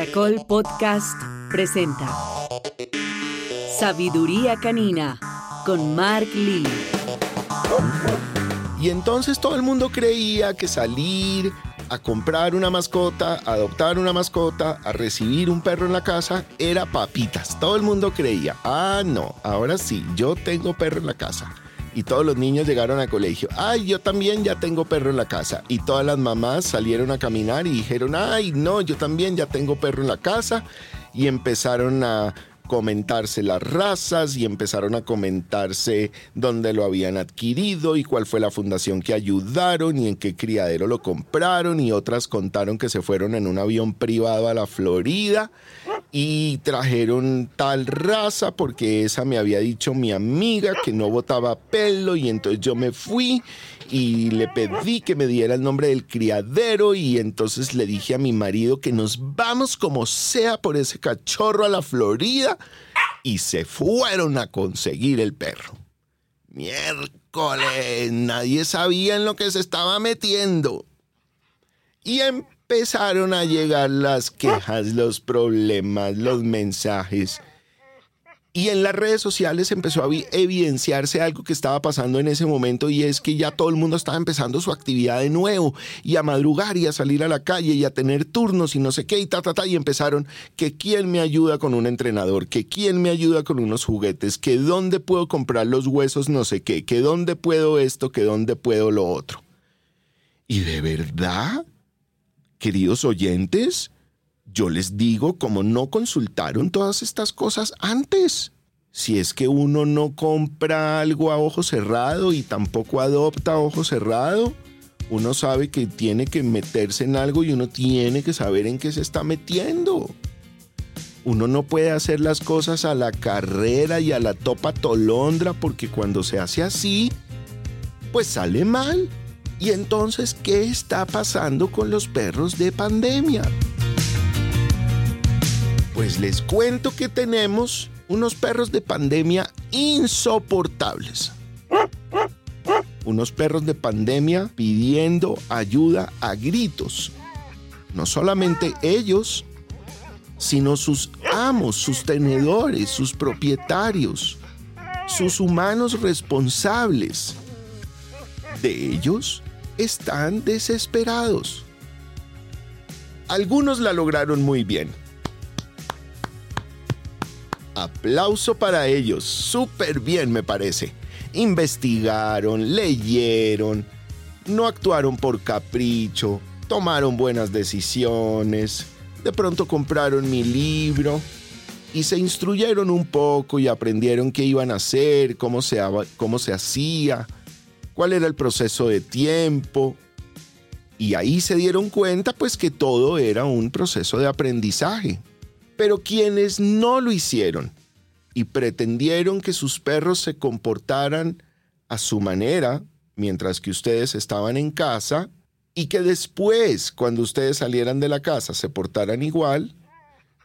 Caracol Podcast presenta Sabiduría Canina con Mark Lee. Y entonces todo el mundo creía que salir a comprar una mascota, a adoptar una mascota, a recibir un perro en la casa era papitas. Todo el mundo creía, ah, no, ahora sí, yo tengo perro en la casa y todos los niños llegaron al colegio. Ay, yo también ya tengo perro en la casa. Y todas las mamás salieron a caminar y dijeron, ay, no, yo también ya tengo perro en la casa. Y empezaron a comentarse las razas y empezaron a comentarse dónde lo habían adquirido y cuál fue la fundación que ayudaron y en qué criadero lo compraron y otras contaron que se fueron en un avión privado a la Florida y trajeron tal raza porque esa me había dicho mi amiga que no botaba pelo y entonces yo me fui y le pedí que me diera el nombre del criadero y entonces le dije a mi marido que nos vamos como sea por ese cachorro a la Florida y se fueron a conseguir el perro. Miércoles, nadie sabía en lo que se estaba metiendo. Y empezaron a llegar las quejas, los problemas, los mensajes. Y en las redes sociales empezó a evidenciarse algo que estaba pasando en ese momento y es que ya todo el mundo estaba empezando su actividad de nuevo y a madrugar y a salir a la calle y a tener turnos y no sé qué y ta, ta, ta. Y empezaron que quién me ayuda con un entrenador, que quién me ayuda con unos juguetes, que dónde puedo comprar los huesos no sé qué, que dónde puedo esto, que dónde puedo lo otro. Y de verdad, queridos oyentes, yo les digo, como no consultaron todas estas cosas antes. Si es que uno no compra algo a ojo cerrado y tampoco adopta a ojo cerrado, uno sabe que tiene que meterse en algo y uno tiene que saber en qué se está metiendo. Uno no puede hacer las cosas a la carrera y a la topa tolondra porque cuando se hace así, pues sale mal. Y entonces, ¿qué está pasando con los perros de pandemia? Pues les cuento que tenemos unos perros de pandemia insoportables. Unos perros de pandemia pidiendo ayuda a gritos. No solamente ellos, sino sus amos, sus tenedores, sus propietarios, sus humanos responsables. De ellos están desesperados. Algunos la lograron muy bien Aplauso para ellos, súper bien me parece. Investigaron, leyeron, no actuaron por capricho, tomaron buenas decisiones, de pronto compraron mi libro y se instruyeron un poco y aprendieron qué iban a hacer, cómo se, cómo se hacía, cuál era el proceso de tiempo. Y ahí se dieron cuenta pues que todo era un proceso de aprendizaje. Pero quienes no lo hicieron y pretendieron que sus perros se comportaran a su manera mientras que ustedes estaban en casa y que después, cuando ustedes salieran de la casa, se portaran igual,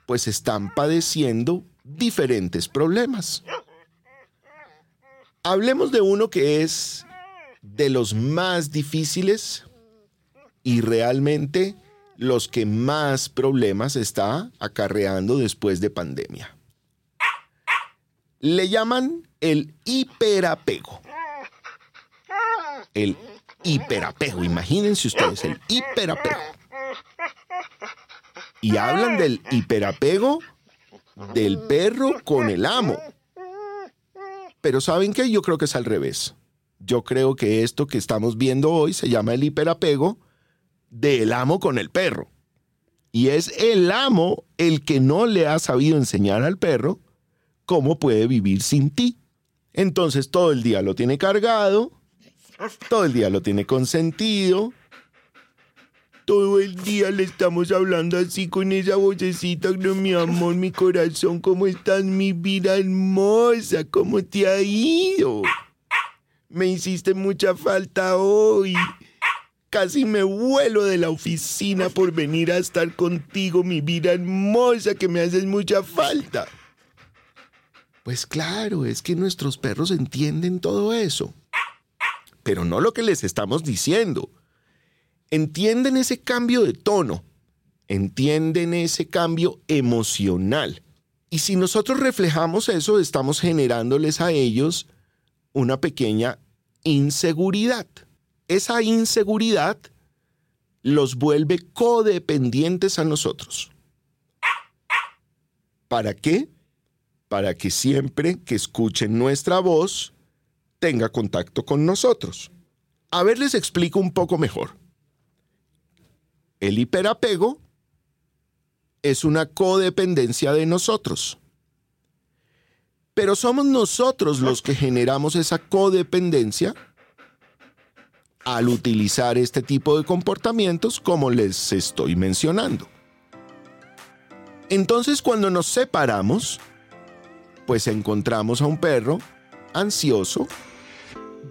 pues están padeciendo diferentes problemas. Hablemos de uno que es de los más difíciles y realmente los que más problemas está acarreando después de pandemia. Le llaman el hiperapego. El hiperapego, imagínense ustedes, el hiperapego. Y hablan del hiperapego del perro con el amo. Pero ¿saben qué? Yo creo que es al revés. Yo creo que esto que estamos viendo hoy se llama el hiperapego del amo con el perro. Y es el amo el que no le ha sabido enseñar al perro cómo puede vivir sin ti. Entonces todo el día lo tiene cargado, todo el día lo tiene consentido, todo el día le estamos hablando así con esa vocecita, mi amor, mi corazón, ¿cómo estás, mi vida hermosa? ¿Cómo te ha ido? Me hiciste mucha falta hoy. Casi me vuelo de la oficina por venir a estar contigo, mi vida hermosa, que me haces mucha falta. Pues claro, es que nuestros perros entienden todo eso. Pero no lo que les estamos diciendo. Entienden ese cambio de tono. entienden ese cambio emocional. Y si nosotros reflejamos eso, estamos generándoles a ellos una pequeña inseguridad. Esa inseguridad los vuelve codependientes a nosotros. ¿Para qué? Para que siempre que escuchen nuestra voz, tenga contacto con nosotros. A ver, les explico un poco mejor. El hiperapego es una codependencia de nosotros. Pero somos nosotros los que generamos esa codependencia al utilizar este tipo de comportamientos como les estoy mencionando. Entonces cuando nos separamos, pues encontramos a un perro ansioso,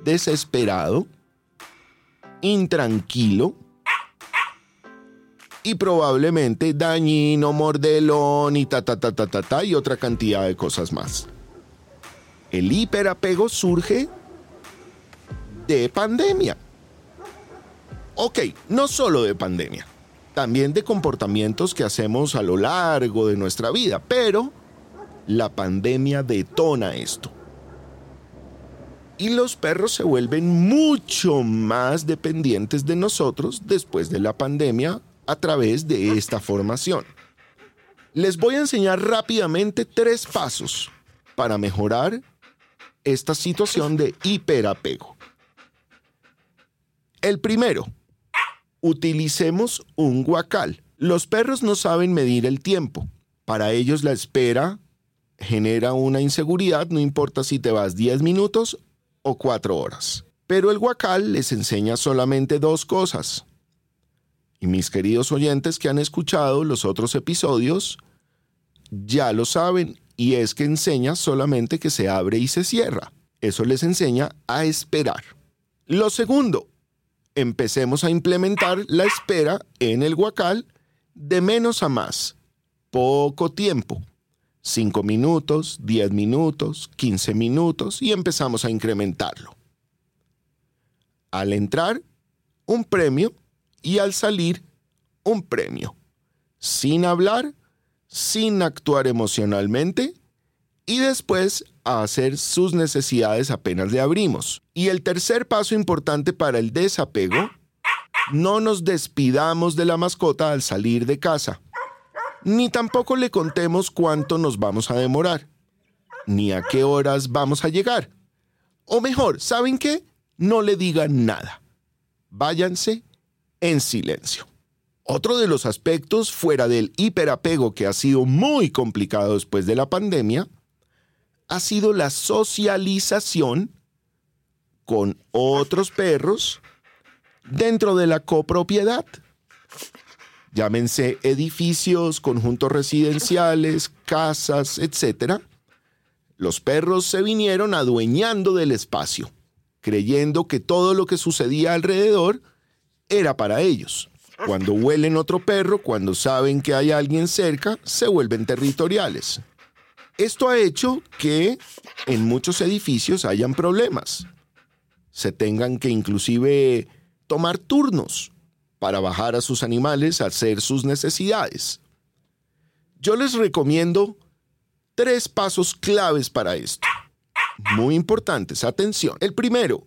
desesperado, intranquilo y probablemente dañino, mordelón y ta ta ta ta ta ta y otra cantidad de cosas más. El hiperapego surge de pandemia. Ok, no solo de pandemia, también de comportamientos que hacemos a lo largo de nuestra vida, pero la pandemia detona esto. Y los perros se vuelven mucho más dependientes de nosotros después de la pandemia a través de esta formación. Les voy a enseñar rápidamente tres pasos para mejorar esta situación de hiperapego. El primero, utilicemos un guacal. Los perros no saben medir el tiempo. Para ellos la espera genera una inseguridad, no importa si te vas 10 minutos o 4 horas. Pero el guacal les enseña solamente dos cosas. Y mis queridos oyentes que han escuchado los otros episodios, ya lo saben, y es que enseña solamente que se abre y se cierra. Eso les enseña a esperar. Lo segundo, empecemos a implementar la espera en el guacal de menos a más. Poco tiempo. 5 minutos, 10 minutos, 15 minutos y empezamos a incrementarlo. Al entrar, un premio y al salir, un premio. Sin hablar, sin actuar emocionalmente y después a hacer sus necesidades apenas le abrimos. Y el tercer paso importante para el desapego, no nos despidamos de la mascota al salir de casa, ni tampoco le contemos cuánto nos vamos a demorar, ni a qué horas vamos a llegar. O mejor, ¿saben qué? No le digan nada. Váyanse en silencio. Otro de los aspectos fuera del hiperapego que ha sido muy complicado después de la pandemia ha sido la socialización con otros perros dentro de la copropiedad. Llámense edificios, conjuntos residenciales, casas, etc. Los perros se vinieron adueñando del espacio, creyendo que todo lo que sucedía alrededor era para ellos. Cuando huelen otro perro, cuando saben que hay alguien cerca, se vuelven territoriales. Esto ha hecho que en muchos edificios hayan problemas. Se tengan que inclusive tomar turnos para bajar a sus animales a hacer sus necesidades. Yo les recomiendo tres pasos claves para esto. Muy importantes, atención. El primero,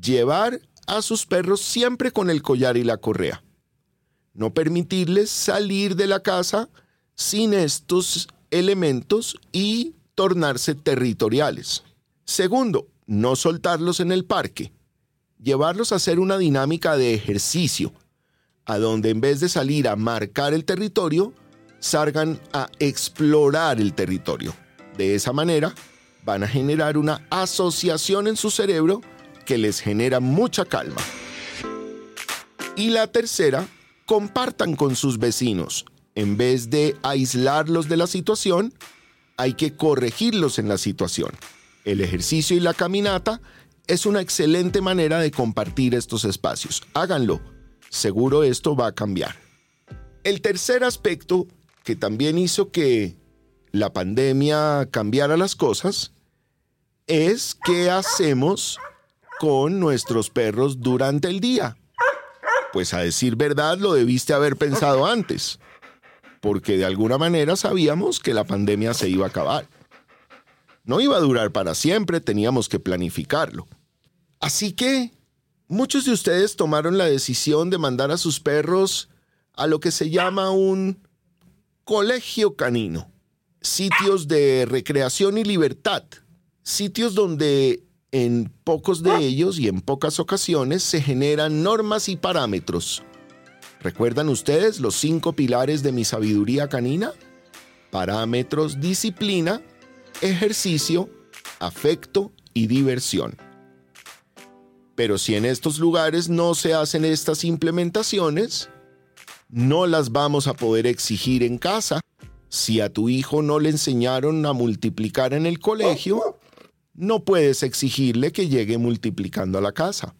llevar a sus perros siempre con el collar y la correa. No permitirles salir de la casa sin estos elementos y tornarse territoriales. Segundo, no soltarlos en el parque, llevarlos a hacer una dinámica de ejercicio, a donde en vez de salir a marcar el territorio, salgan a explorar el territorio. De esa manera, van a generar una asociación en su cerebro que les genera mucha calma. Y la tercera, compartan con sus vecinos, en vez de aislarlos de la situación, hay que corregirlos en la situación. El ejercicio y la caminata es una excelente manera de compartir estos espacios. Háganlo. Seguro esto va a cambiar. El tercer aspecto que también hizo que la pandemia cambiara las cosas es qué hacemos con nuestros perros durante el día. Pues a decir verdad lo debiste haber pensado antes, porque de alguna manera sabíamos que la pandemia se iba a acabar. No iba a durar para siempre, teníamos que planificarlo. Así que muchos de ustedes tomaron la decisión de mandar a sus perros a lo que se llama un colegio canino, sitios de recreación y libertad, sitios donde en pocos de ellos y en pocas ocasiones se generan normas y parámetros. ¿Recuerdan ustedes los cinco pilares de mi sabiduría canina? Parámetros, disciplina, ejercicio, afecto y diversión. Pero si en estos lugares no se hacen estas implementaciones, no las vamos a poder exigir en casa. Si a tu hijo no le enseñaron a multiplicar en el colegio, no puedes exigirle que llegue multiplicando a la casa.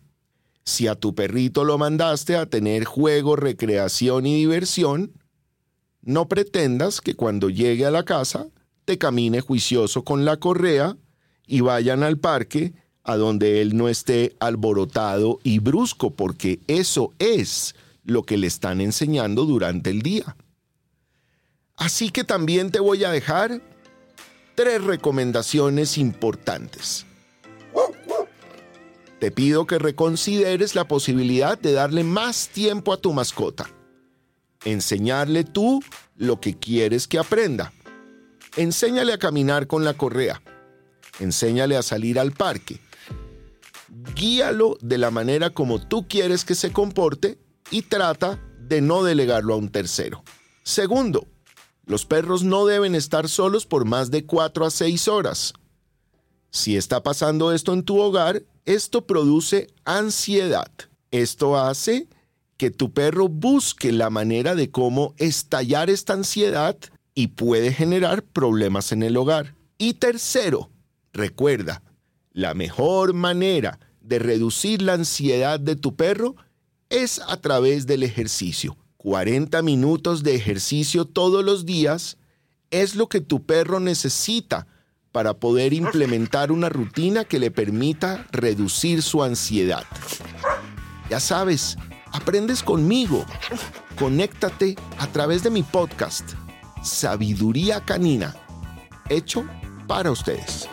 Si a tu perrito lo mandaste a tener juego, recreación y diversión, no pretendas que cuando llegue a la casa te camine juicioso con la correa y vayan al parque a donde él no esté alborotado y brusco, porque eso es lo que le están enseñando durante el día. Así que también te voy a dejar tres recomendaciones importantes. Te pido que reconsideres la posibilidad de darle más tiempo a tu mascota. Enseñarle tú lo que quieres que aprenda. Enséñale a caminar con la correa. Enséñale a salir al parque guíalo de la manera como tú quieres que se comporte y trata de no delegarlo a un tercero. Segundo, los perros no deben estar solos por más de 4 a 6 horas. Si está pasando esto en tu hogar, esto produce ansiedad. Esto hace que tu perro busque la manera de cómo estallar esta ansiedad y puede generar problemas en el hogar. Y tercero, recuerda, la mejor manera de reducir la ansiedad de tu perro es a través del ejercicio. 40 minutos de ejercicio todos los días es lo que tu perro necesita para poder implementar una rutina que le permita reducir su ansiedad. Ya sabes, aprendes conmigo. Conéctate a través de mi podcast, Sabiduría Canina, hecho para ustedes.